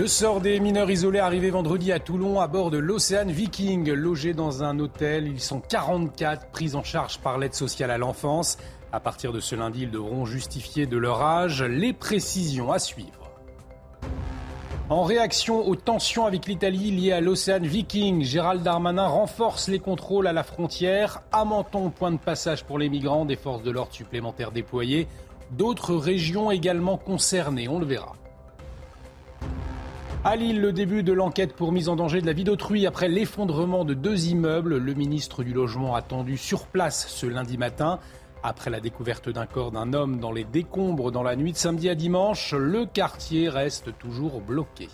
Le sort des mineurs isolés arrivés vendredi à Toulon à bord de l'Océan Viking. Logés dans un hôtel, ils sont 44 pris en charge par l'aide sociale à l'enfance. À partir de ce lundi, ils devront justifier de leur âge. Les précisions à suivre. En réaction aux tensions avec l'Italie liées à l'Océan Viking, Gérald Darmanin renforce les contrôles à la frontière. À Menton, point de passage pour les migrants, des forces de l'ordre supplémentaires déployées. D'autres régions également concernées, on le verra. À Lille, le début de l'enquête pour mise en danger de la vie d'autrui après l'effondrement de deux immeubles. Le ministre du Logement attendu sur place ce lundi matin. Après la découverte d'un corps d'un homme dans les décombres dans la nuit de samedi à dimanche, le quartier reste toujours bloqué.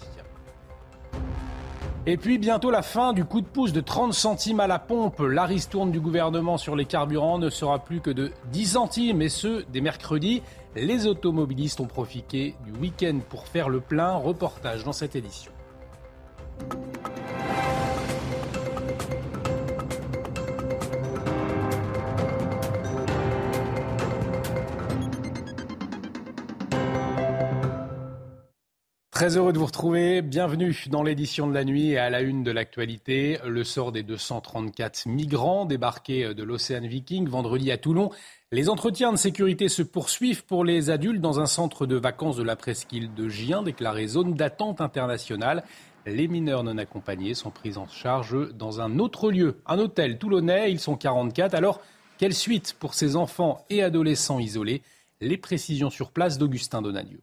Et puis bientôt la fin du coup de pouce de 30 centimes à la pompe. La ristourne du gouvernement sur les carburants ne sera plus que de 10 centimes, et ce, dès mercredi. Les automobilistes ont profité du week-end pour faire le plein. Reportage dans cette édition. Très heureux de vous retrouver. Bienvenue dans l'édition de la nuit et à la une de l'actualité. Le sort des 234 migrants débarqués de l'Océan Viking vendredi à Toulon. Les entretiens de sécurité se poursuivent pour les adultes dans un centre de vacances de la presqu'île de Gien, déclaré zone d'attente internationale. Les mineurs non accompagnés sont pris en charge dans un autre lieu, un hôtel toulonnais. Ils sont 44. Alors, quelle suite pour ces enfants et adolescents isolés? Les précisions sur place d'Augustin Donadieu.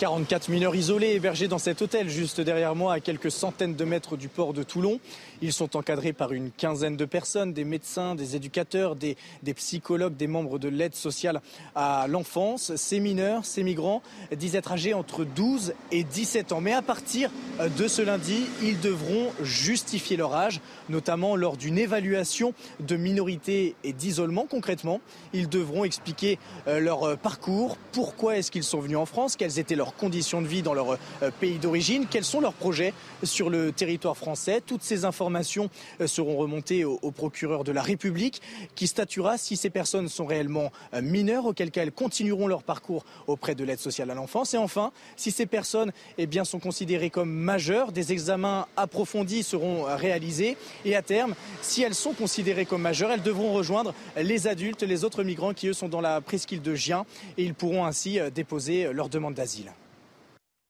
44 mineurs isolés hébergés dans cet hôtel juste derrière moi à quelques centaines de mètres du port de Toulon. Ils sont encadrés par une quinzaine de personnes, des médecins, des éducateurs, des, psychologues, des membres de l'aide sociale à l'enfance. Ces mineurs, ces migrants disent être âgés entre 12 et 17 ans. Mais à partir de ce lundi, ils devront justifier leur âge, notamment lors d'une évaluation de minorité et d'isolement. Concrètement, ils devront expliquer leur parcours, pourquoi est-ce qu'ils sont venus en France, quelles étaient leurs conditions de vie dans leur pays d'origine, quels sont leurs projets sur le territoire français? Toutes ces informations seront remontées au, procureur de la République qui statuera si ces personnes sont réellement mineures, auquel cas elles continueront leur parcours auprès de l'aide sociale à l'enfance. Et enfin, si ces personnes eh bien, sont considérées comme majeures, des examens approfondis seront réalisés. Et à terme, si elles sont considérées comme majeures, elles devront rejoindre les adultes, les autres migrants qui, eux, sont dans la presqu'île de Gien. Et ils pourront ainsi déposer leur demande d'asile.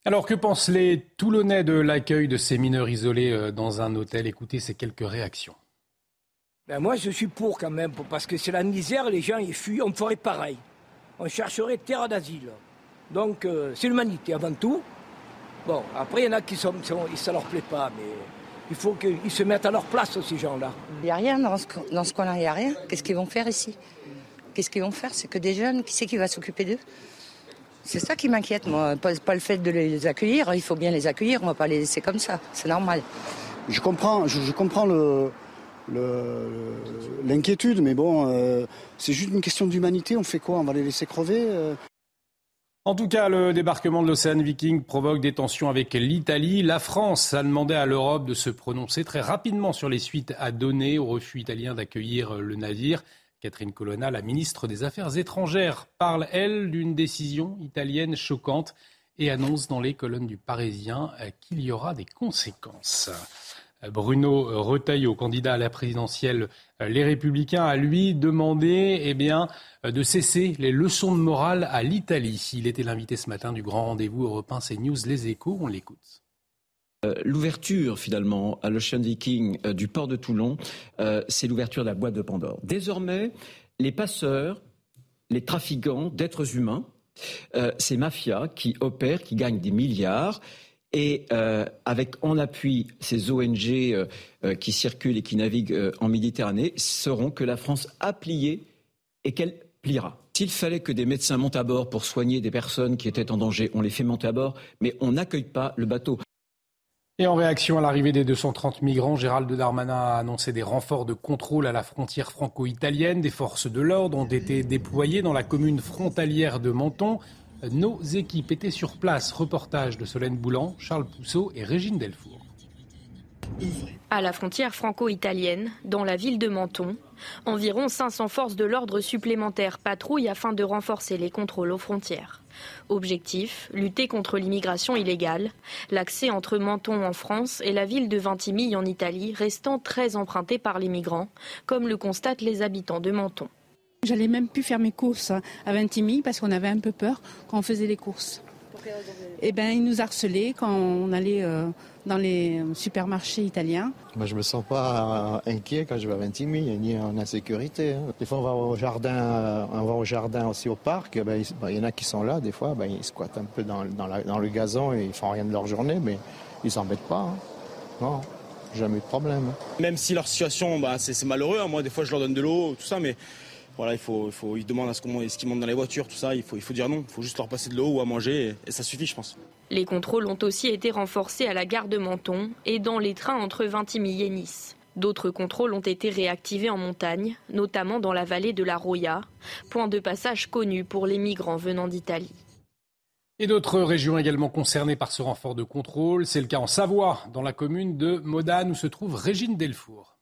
Alors que pensent les Toulonnais de l'accueil de ces mineurs isolés dans un hôtel? Écoutez ces quelques réactions. Ben moi je suis pour quand même, parce que c'est la misère, les gens ils fuient, on ferait pareil. On chercherait terre d'asile. Donc euh, c'est l'humanité avant tout. Bon, après il y en a qui sont, sont ça leur plaît pas, mais il faut qu'ils se mettent à leur place ces gens-là. Il n'y a rien dans ce, dans ce coin-là, il n'y a rien. Qu'est-ce qu'ils vont faire ici? Qu'est-ce qu'ils vont faire? C'est que des jeunes, qui c'est qui va s'occuper d'eux? C'est ça qui m'inquiète, moi. Pas, pas, le fait de les accueillir. Il faut bien les accueillir. On va pas les laisser comme ça. C'est normal. Je comprends, je, je comprends le, l'inquiétude, mais bon, euh, c'est juste une question d'humanité. On fait quoi? On va les laisser crever euh... En tout cas, le débarquement de l'Océan Viking provoque des tensions avec l'Italie. La France a demandé à l'Europe de se prononcer très rapidement sur les suites à donner au refus italien d'accueillir le navire. Catherine Colonna, la ministre des Affaires étrangères, parle, elle, d'une décision italienne choquante et annonce dans les colonnes du Parisien qu'il y aura des conséquences. Bruno Retailleau, candidat à la présidentielle Les Républicains, a lui demandé eh de cesser les leçons de morale à l'Italie. Il était l'invité ce matin du grand rendez-vous européen CNews Les Échos. On l'écoute. Euh, l'ouverture finalement à l'Ocean Viking euh, du port de Toulon, euh, c'est l'ouverture de la boîte de Pandore. Désormais, les passeurs, les trafiquants d'êtres humains, ces mafias qui opèrent, qui gagnent des milliards, et avec en appui ces ONG qui circulent et qui naviguent en Méditerranée, sauront que la France a plié et qu'elle pliera. S'il fallait que des médecins montent à bord pour soigner des personnes qui étaient en danger, on les fait monter à bord, mais on n'accueille pas le bateau. Et en réaction à l'arrivée des 230 migrants, Gérald Darmanin a annoncé des renforts de contrôle à la frontière franco-italienne. Des forces de l'ordre ont été déployées dans la commune frontalière de Menton. Nos équipes étaient sur place. Reportage de Solène Boulan, Charles Pousseau et Régine Delfour. À la frontière franco-italienne, dans la ville de Menton, environ 500 forces de l'ordre supplémentaires patrouillent afin de renforcer les contrôles aux frontières. Objectif, lutter contre l'immigration illégale, l'accès entre Menton en France et la ville de Ventimille en Italie restant très empruntée par les migrants, comme le constatent les habitants de Menton. J'allais même plus faire mes courses à Ventimille parce qu'on avait un peu peur quand on faisait les courses. Eh ben, ils nous harcelaient quand on allait euh, dans les supermarchés italiens. Moi, je me sens pas inquiet quand je vais à Ventimille, ni en insécurité. Hein. Des fois, on va au jardin, euh, on va au jardin aussi au parc. Eh ben, ben, il y en a qui sont là, des fois, ben, ils squattent un peu dans, le gazon et ils font rien de leur journée, mais ils s'embêtent pas. Hein. Non, jamais de problème. Même si leur situation, bah, c'est malheureux. Moi, des fois, je leur donne de l'eau, tout ça, mais voilà, il faut, il faut, ils demandent à ce qu'ils montent dans les voitures, tout ça. Il faut, il faut dire non. Il faut juste leur passer de l'eau ou à manger et, ça suffit, je pense. Les contrôles ont aussi été renforcés à la gare de Menton et dans les trains entre Vintimille et Nice. D'autres contrôles ont été réactivés en montagne, notamment dans la vallée de la Roya, point de passage connu pour les migrants venant d'Italie. Et d'autres régions également concernées par ce renfort de contrôle. C'est le cas en Savoie, dans la commune de Modane, où se trouve Régine Delfour.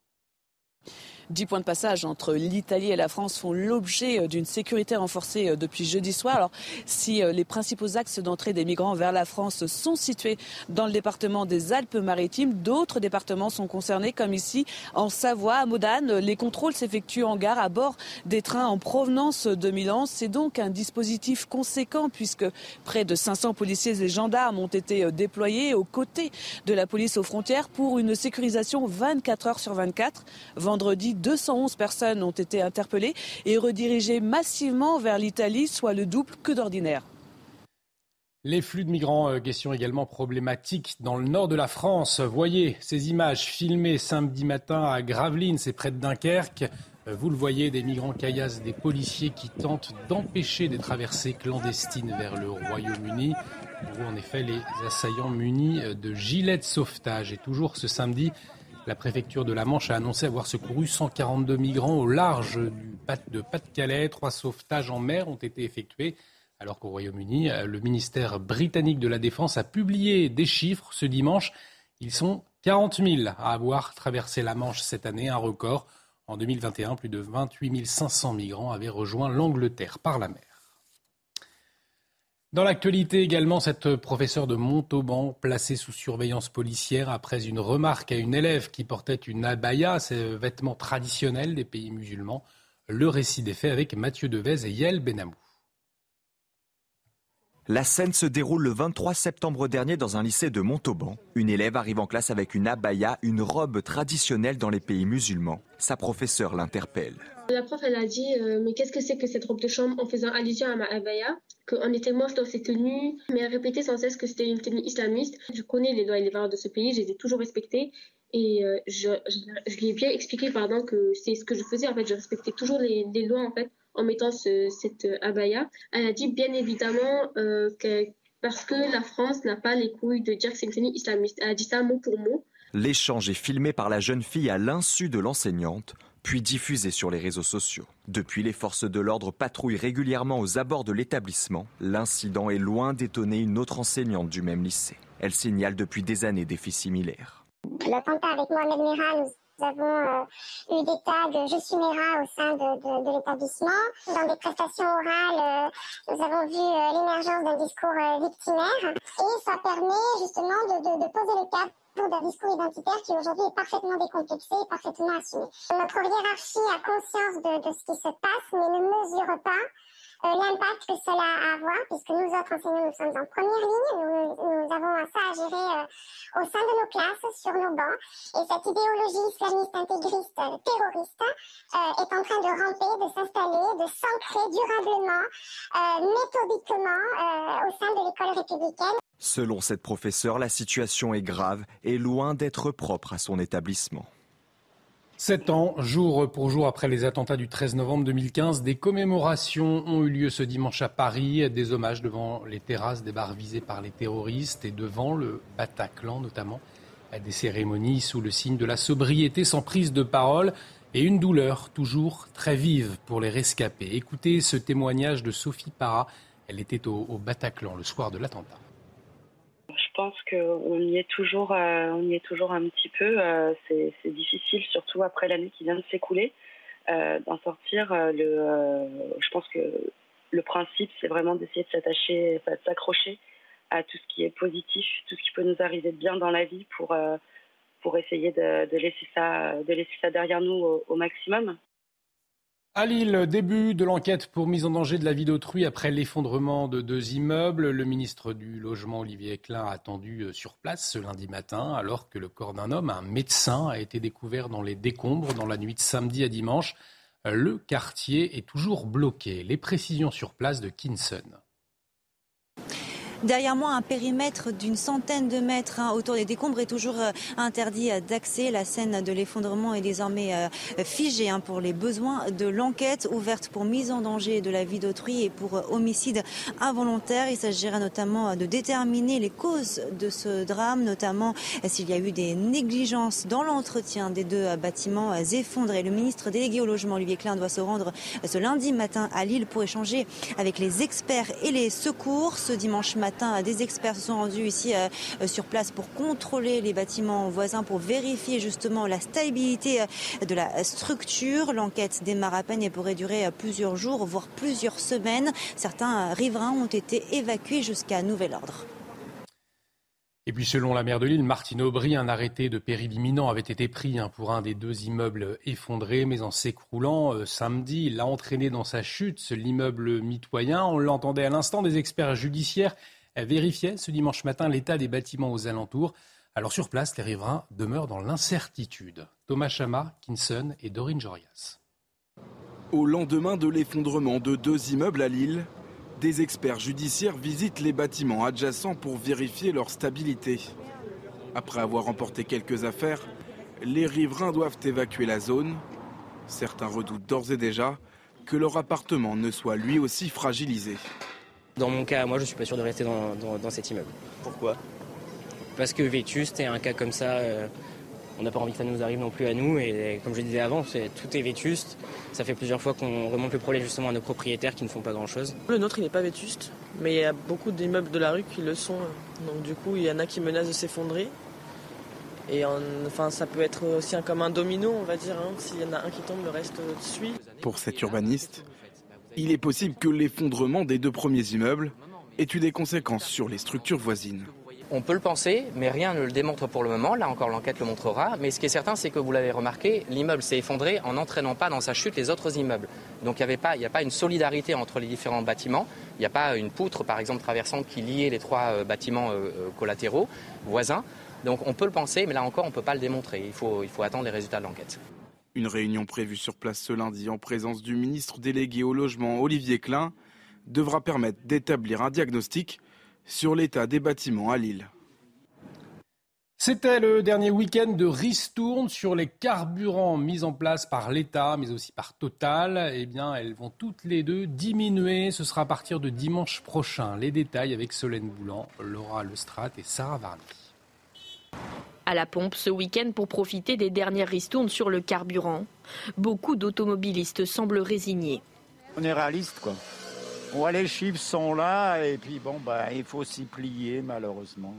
Dix points de passage entre l'Italie et la France font l'objet euh, d'une sécurité renforcée euh, depuis jeudi soir. Alors, si euh, les principaux axes d'entrée des migrants vers la France sont situés dans le département des Alpes-Maritimes, d'autres départements sont concernés, comme ici en Savoie, à Modane. Les contrôles s'effectuent en gare à bord des trains en provenance de Milan. C'est donc un dispositif conséquent puisque près de 500 policiers et gendarmes ont été déployés aux côtés de la police aux frontières pour une sécurisation 24 heures sur 24. Vendredi 211 personnes ont été interpellées et redirigées massivement vers l'Italie, soit le double que d'ordinaire. Les flux de migrants, euh, question également problématique dans le nord de la France. Voyez ces images filmées samedi matin à Gravelines, c'est près de Dunkerque. Euh, vous le voyez, des migrants caillassent des policiers qui tentent d'empêcher des traversées clandestines vers le Royaume-Uni. En effet, les assaillants munis de gilets de sauvetage. Et toujours ce samedi, la préfecture de la Manche a annoncé avoir secouru 142 migrants au large de Pas-de-Calais. Trois sauvetages en mer ont été effectués. Alors qu'au Royaume-Uni, le ministère britannique de la Défense a publié des chiffres ce dimanche. Ils sont 40 000 à avoir traversé la Manche cette année, un record. En 2021, plus de 28 500 migrants avaient rejoint l'Angleterre par la mer. Dans l'actualité également, cette professeure de Montauban placée sous surveillance policière après une remarque à une élève qui portait une abaya, ces vêtements traditionnels des pays musulmans. Le récit des faits avec Mathieu Devez et Yael Benamou. La scène se déroule le 23 septembre dernier dans un lycée de Montauban. Une élève arrive en classe avec une abaya, une robe traditionnelle dans les pays musulmans. Sa professeure l'interpelle. La prof, elle a dit euh, Mais qu'est-ce que c'est que cette robe de chambre en faisant allusion à ma abaya Qu'on était moche dans ces tenues. Mais elle répétait sans cesse que c'était une tenue islamiste. Je connais les lois et les valeurs de ce pays, je les ai toujours respectées. Et euh, je, lui ai bien expliqué pardon, que c'est ce que je faisais. En fait, je respectais toujours les, les lois en fait en mettant cette euh, abaya. Elle a dit bien évidemment euh, que parce que la France n'a pas les couilles de dire que c'est une tenue islamiste. Elle a dit ça mot pour mot. L'échange est filmé par la jeune fille à l'insu de l'enseignante, puis diffusé sur les réseaux sociaux. Depuis, les forces de l'ordre patrouillent régulièrement aux abords de l'établissement. L'incident est loin d'étonner une autre enseignante du même lycée. Elle signale depuis des années des faits similaires. L'attentat avec Mohamed nous avons euh, eu des tags Je suis Mera au sein de, l'établissement. Dans des prestations orales, euh, nous avons vu euh, l'émergence d'un discours victimaire et ça permet justement de, poser le pour d'un discours identitaire qui aujourd'hui est parfaitement décomplexé et parfaitement assumé. Notre hiérarchie a conscience de ce qui se passe mais ne mesure pas euh, l'impact que cela a à avoir, puisque nous autres enseignants, nous sommes en première ligne, nous, avons ça à gérer euh, au sein de nos classes, sur nos bancs, et cette idéologie islamiste intégriste terroriste euh, est en train de ramper, de s'installer, de s'ancrer durablement, méthodiquement au sein de l'école républicaine. Selon cette professeure, la situation est grave et loin d'être propre à son établissement. Sept ans, jour pour jour après les attentats du 13 novembre 2015, des commémorations ont eu lieu ce dimanche à Paris, des hommages devant les terrasses des bars visés par les terroristes et devant le Bataclan notamment, des cérémonies sous le signe de la sobriété sans prise de parole et une douleur toujours très vive pour les rescapés. Écoutez ce témoignage de Sophie Parra, elle était au, Bataclan le soir de l'attentat. Pense qu'on y est toujours, euh, on y est toujours un petit peu. Euh, c'est difficile, surtout après l'année qui vient de s'écouler, euh, d'en sortir. le, je pense que le principe, c'est vraiment d'essayer de s'attacher, de s'accrocher à tout ce qui est positif, tout ce qui peut nous arriver de bien dans la vie pour pour essayer de, laisser ça, de laisser ça derrière nous au maximum. À Lille, début de l'enquête pour mise en danger de la vie d'autrui après l'effondrement de deux immeubles. Le ministre du Logement, Olivier Klein, a attendu euh, sur place ce lundi matin, alors que le corps d'un homme, un médecin, a été découvert dans les décombres dans la nuit de samedi à dimanche. Le quartier est toujours bloqué. Les précisions sur place de Kinson. Derrière moi, un périmètre d'une centaine de mètres hein, autour des décombres est toujours euh, interdit euh, d'accès. La scène de l'effondrement est désormais euh, figée hein, pour les besoins de l'enquête ouverte pour mise en danger de la vie d'autrui et pour homicide involontaire. Il s'agira notamment de déterminer les causes de ce drame, notamment s'il y a eu des négligences dans l'entretien des deux bâtiments effondrés. Le ministre délégué au logement, Olivier Klein, doit se rendre ce lundi matin à Lille pour échanger avec les experts et les secours. Ce dimanche matin, des experts se sont rendus ici euh, euh, sur place pour contrôler les bâtiments voisins, pour vérifier justement la stabilité euh, de la structure. L'enquête démarre à peine et pourrait durer plusieurs jours, voire plusieurs semaines. Certains riverains ont été évacués jusqu'à nouvel ordre. Et puis selon la maire de Lille, Martine Aubry, un arrêté de péril imminent avait été pris hein, pour un des deux immeubles effondrés, mais en s'écroulant samedi, il a entraîné dans sa chute l'immeuble mitoyen. On l'entendait à l'instant, des experts judiciaires vérifiait ce dimanche matin l'état des bâtiments aux alentours. Alors sur place, les riverains demeurent dans l'incertitude. Thomas Chama, Kinson et Dorine Jorias. Au lendemain de l'effondrement de deux immeubles à Lille, des experts judiciaires visitent les bâtiments adjacents pour vérifier leur stabilité. Après avoir remporté quelques affaires, les riverains doivent évacuer la zone. Certains redoutent d'ores et déjà que leur appartement ne soit lui aussi fragilisé. Dans mon cas, moi, je suis pas sûr de rester dans, cet immeuble. Pourquoi? Parce que vétuste et un cas comme ça, euh, on n'a pas envie que ça nous arrive non plus à nous. Et comme je disais avant, tout est vétuste. Ça fait plusieurs fois qu'on remonte le problème justement à nos propriétaires qui ne font pas grand-chose. Le nôtre, il n'est pas vétuste, mais il y a beaucoup d'immeubles de la rue qui le sont. Donc du coup, il y en a qui menacent de s'effondrer. Et enfin, ça peut être aussi un, comme un domino, on va dire. Hein. S'il y en a un qui tombe, le reste suit. Pour cet urbaniste, il est possible que l'effondrement des deux premiers immeubles ait eu des conséquences sur les structures voisines. On peut le penser, mais rien ne le démontre pour le moment. Là encore, l'enquête le montrera. Mais ce qui est certain, c'est que vous l'avez remarqué, l'immeuble s'est effondré en n'entraînant pas dans sa chute les autres immeubles. Donc il n'y a pas une solidarité entre les différents bâtiments. Il n'y a pas une poutre, par exemple, traversante qui liait les trois euh, bâtiments euh, euh, collatéraux voisins. Donc on peut le penser, mais là encore, on ne peut pas le démontrer. Il faut, il faut attendre les résultats de l'enquête. Une réunion prévue sur place ce lundi en présence du ministre délégué au logement Olivier Klein devra permettre d'établir un diagnostic sur l'état des bâtiments à Lille. C'était le dernier week-end de ristourne sur les carburants mis en place par l'État, mais aussi par Total. Eh bien, elles vont toutes les deux diminuer. Ce sera à partir de dimanche prochain. Les détails avec Solène Boulan, Laura Lestrade et Sarah Varny à la pompe ce week-end pour profiter des dernières ristournes sur le carburant. Beaucoup d'automobilistes semblent résignés. On est réaliste, quoi. les chiffres sont là et puis bon, bah, il faut s'y plier malheureusement.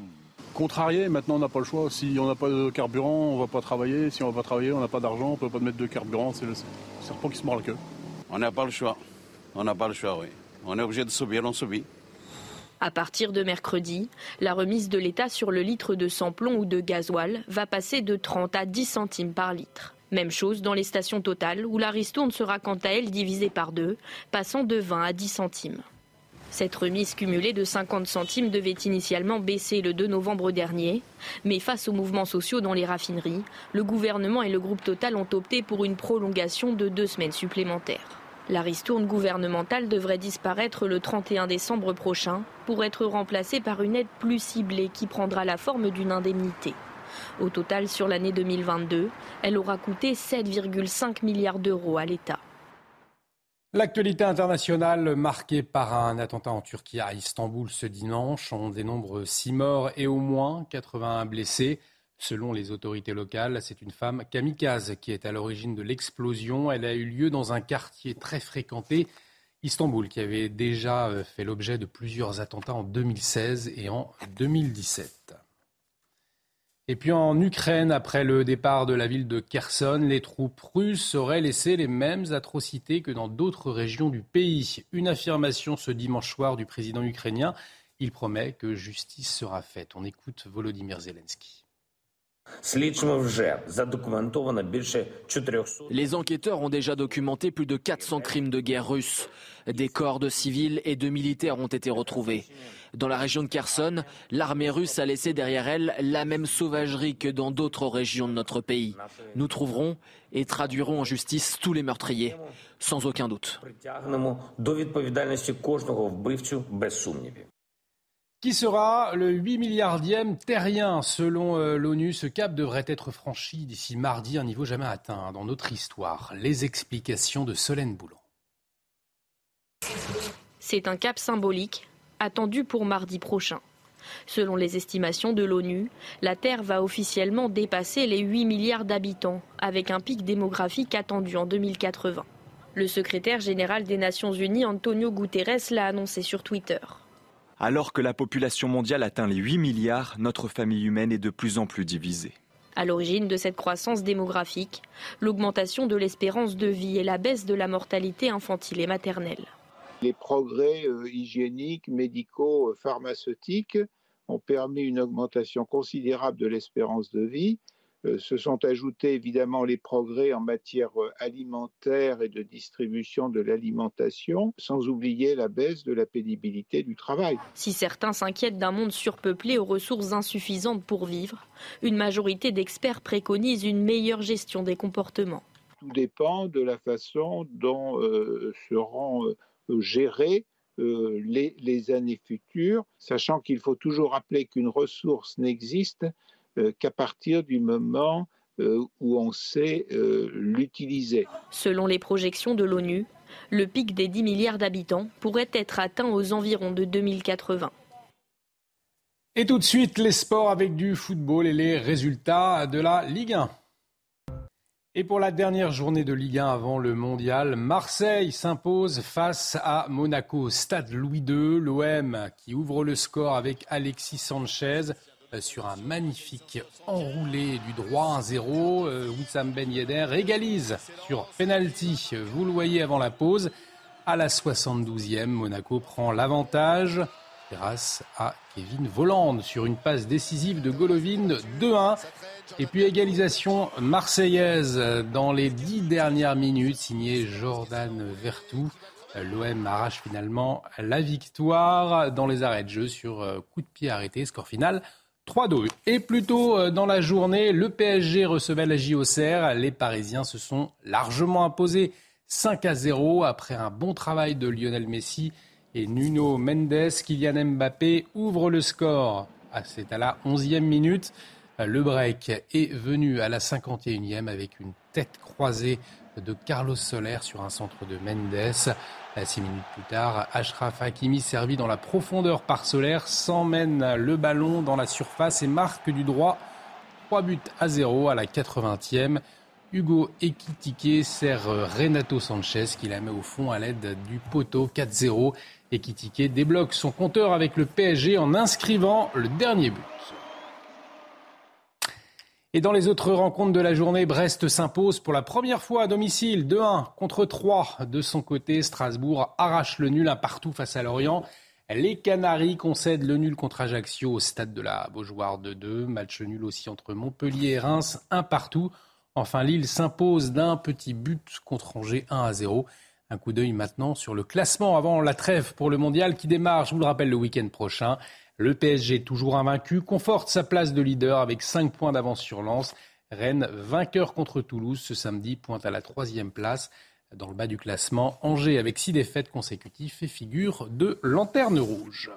Contrarié, maintenant on n'a pas le choix. Si on n'a pas de carburant, on ne va pas travailler. Si on ne va pas travailler, on n'a pas d'argent, on ne peut pas mettre de carburant. C'est le serpent qui se mord la queue. On n'a pas le choix. On n'a pas le choix, oui. On est obligé de subir, on subit. À partir de mercredi, la remise de l'État sur le litre de samplon ou de gasoil va passer de 30 à 10 centimes par litre. Même chose dans les stations totales où la ristourne sera quant à elle divisée par deux, passant de 20 à 10 centimes. Cette remise cumulée de 50 centimes devait initialement baisser le 2 novembre dernier, mais face aux mouvements sociaux dans les raffineries, le gouvernement et le groupe Total ont opté pour une prolongation de deux semaines supplémentaires. La ristourne gouvernementale devrait disparaître le 31 décembre prochain pour être remplacée par une aide plus ciblée qui prendra la forme d'une indemnité. Au total, sur l'année 2022, elle aura coûté 7,5 milliards d'euros à l'État. L'actualité internationale marquée par un attentat en Turquie à Istanbul ce dimanche. On dénombre 6 morts et au moins 81 blessés. Selon les autorités locales, c'est une femme kamikaze qui est à l'origine de l'explosion. Elle a eu lieu dans un quartier très fréquenté, Istanbul, qui avait déjà euh, fait l'objet de plusieurs attentats en 2016 et en 2017. Et puis en Ukraine, après le départ de la ville de Kherson, les troupes russes auraient laissé les mêmes atrocités que dans d'autres régions du pays. Une affirmation ce dimanche soir du président ukrainien. Il promet que justice sera faite. On écoute Volodymyr Zelensky. Les enquêteurs ont déjà documenté plus de 400 crimes de guerre russes. Des corps de civils et de militaires ont été retrouvés. Dans la région de Kherson, l'armée russe a laissé derrière elle la même sauvagerie que dans d'autres régions de notre pays. Nous trouverons et traduirons en justice tous les meurtriers, sans aucun doute. Qui sera le 8 milliardième terrien Selon euh, l'ONU, ce cap devrait être franchi d'ici mardi, un niveau jamais atteint dans notre histoire. Les explications de Solène Boulan. C'est un cap symbolique attendu pour mardi prochain. Selon les estimations de l'ONU, la Terre va officiellement dépasser les 8 milliards d'habitants, avec un pic démographique attendu en 2080. Le secrétaire général des Nations Unies, Antonio Guterres, l'a annoncé sur Twitter. Alors que la population mondiale atteint les 8 milliards, notre famille humaine est de plus en plus divisée. À l'origine de cette croissance démographique, l'augmentation de l'espérance de vie et la baisse de la mortalité infantile et maternelle. Les progrès euh, hygiéniques, médicaux, euh, pharmaceutiques ont permis une augmentation considérable de l'espérance de vie euh, se sont ajoutés évidemment les progrès en matière euh, alimentaire et de distribution de l'alimentation, sans oublier la baisse de la pénibilité du travail. Si certains s'inquiètent d'un monde surpeuplé aux ressources insuffisantes pour vivre, une majorité d'experts préconise une meilleure gestion des comportements. Tout dépend de la façon dont euh, seront gérées les, les, années futures, sachant qu'il faut toujours rappeler qu'une ressource n'existe euh, qu'à partir du moment euh, où on sait euh, l'utiliser. Selon les projections de l'ONU, le pic des 10 milliards d'habitants pourrait être atteint aux environs de 2080. Et tout de suite, les sports avec du football et les résultats de la Ligue 1. Et pour la dernière journée de Ligue 1 avant le mondial, Marseille s'impose face à Monaco. Stade Louis II, l'OM qui ouvre le score avec Alexis Sanchez. Euh, sur un magnifique enroulé du droit 1-0. Euh, Wissam Ben Yedder égalise sur penalty. Vous le voyez avant la pause. À la 72e, Monaco prend l'avantage grâce à Kevin Volland sur une passe décisive de Golovin 2-1. Et puis égalisation marseillaise dans les dix dernières minutes, signé Jordan Vertou. L'OM arrache finalement la victoire dans les arrêts de jeu sur euh, coup de pied arrêté. Score final 3-2. Et plus tôt euh, dans la journée, le PSG recevait la JOCR. Les Parisiens se sont largement imposés 5 à 0 après un bon travail de Lionel Messi et Nuno Mendes. Kylian Mbappé ouvre le score. Ah, c'est à la 11e minute. Le break est venu à la 51e avec une tête croisée de Carlos Soler sur un centre de Mendes. Six minutes plus tard, Ashraf Hakimi, servi dans la profondeur par Solaire, s'emmène le ballon dans la surface et marque du droit 3 buts à 0 à la 80e. Hugo Ekitike sert Renato Sanchez qui la met au fond à l'aide du poteau 4-0. Ekitike débloque son compteur avec le PSG en inscrivant le dernier but. Et dans les autres rencontres de la journée, Brest s'impose pour la première fois à domicile 2-1 contre 3. De son côté, Strasbourg arrache le nul un partout face à Lorient. Les Canaries concèdent le nul contre Ajaccio au stade de la Beaujoire de 2. Match nul aussi entre Montpellier et Reims, un partout. Enfin, Lille s'impose d'un petit but contre Angers 1 à 0. Un coup d'œil maintenant sur le classement avant la trêve pour le mondial qui démarre, je vous le rappelle, le week-end prochain. Le PSG, toujours invaincu, conforte sa place de leader avec 5 points d'avance sur Lens. Rennes, vainqueur contre Toulouse ce samedi, pointe à la troisième place dans le bas du classement. Angers, avec 6 défaites consécutives, fait figure de lanterne rouge.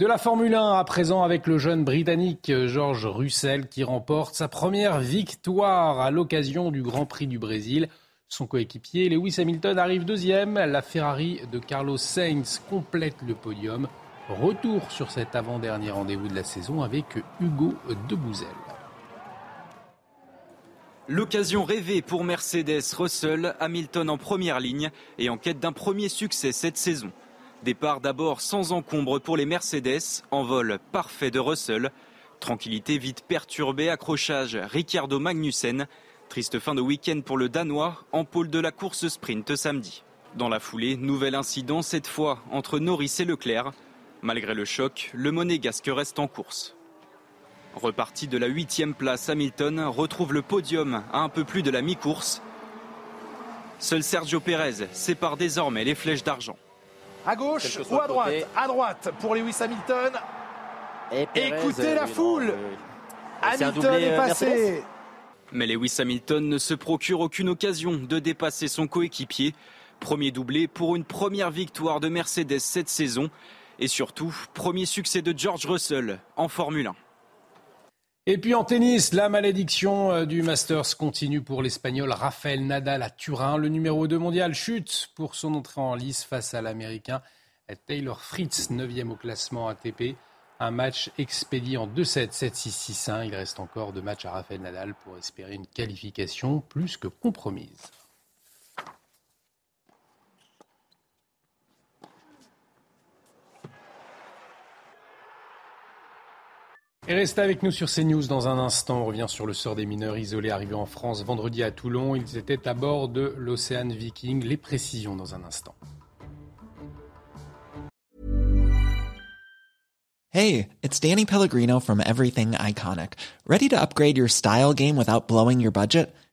De la Formule 1 à présent avec le jeune Britannique George Russell qui remporte sa première victoire à l'occasion du Grand Prix du Brésil. Son coéquipier Lewis Hamilton arrive deuxième. La Ferrari de Carlos Sainz complète le podium. Retour sur cet avant-dernier rendez-vous de la saison avec Hugo Debouzel. L'occasion rêvée pour Mercedes Russell, Hamilton en première ligne et en quête d'un premier succès cette saison. Départ d'abord sans encombre pour les Mercedes, en vol parfait de Russell. Tranquillité vite perturbée, accrochage Ricciardo Magnussen. Triste fin de week-end pour le Danois, en pôle de la course sprint samedi. Dans la foulée, nouvel incident cette fois entre Norris et Leclerc. Malgré le choc, le monégasque reste en course. Reparti de la huitième place, Hamilton retrouve le podium à un peu plus de la mi-course. Seul Sergio Pérez sépare désormais les flèches d'argent. À gauche ou à droite? À droite pour Lewis Hamilton. Écoutez la foule Hamilton est, passé Mais Lewis Hamilton ne se procure aucune occasion de dépasser son coéquipier. Premier doublé pour une première victoire de Mercedes cette saison. Et surtout, premier succès de George Russell en Formule 1. Et puis en tennis, la malédiction euh, du Masters continue pour l'Espagnol Rafael Nadal à Turin. Le numéro 2 mondial chute pour son entrée en lice face à l'Américain Taylor Fritz, 9e au classement ATP. Un match expédié en 2-7, 7-6, 6-1. Il reste encore deux matchs à Rafael Nadal pour espérer une qualification plus que compromise. Et restez avec nous sur CNews dans un instant. On revient sur le sort des mineurs isolés arrivés en France vendredi à Toulon. Ils étaient à bord de l'Océan Viking. Les précisions dans un instant. Hey, it's Danny Pellegrino from Everything Iconic. Ready to upgrade your style game without blowing your budget?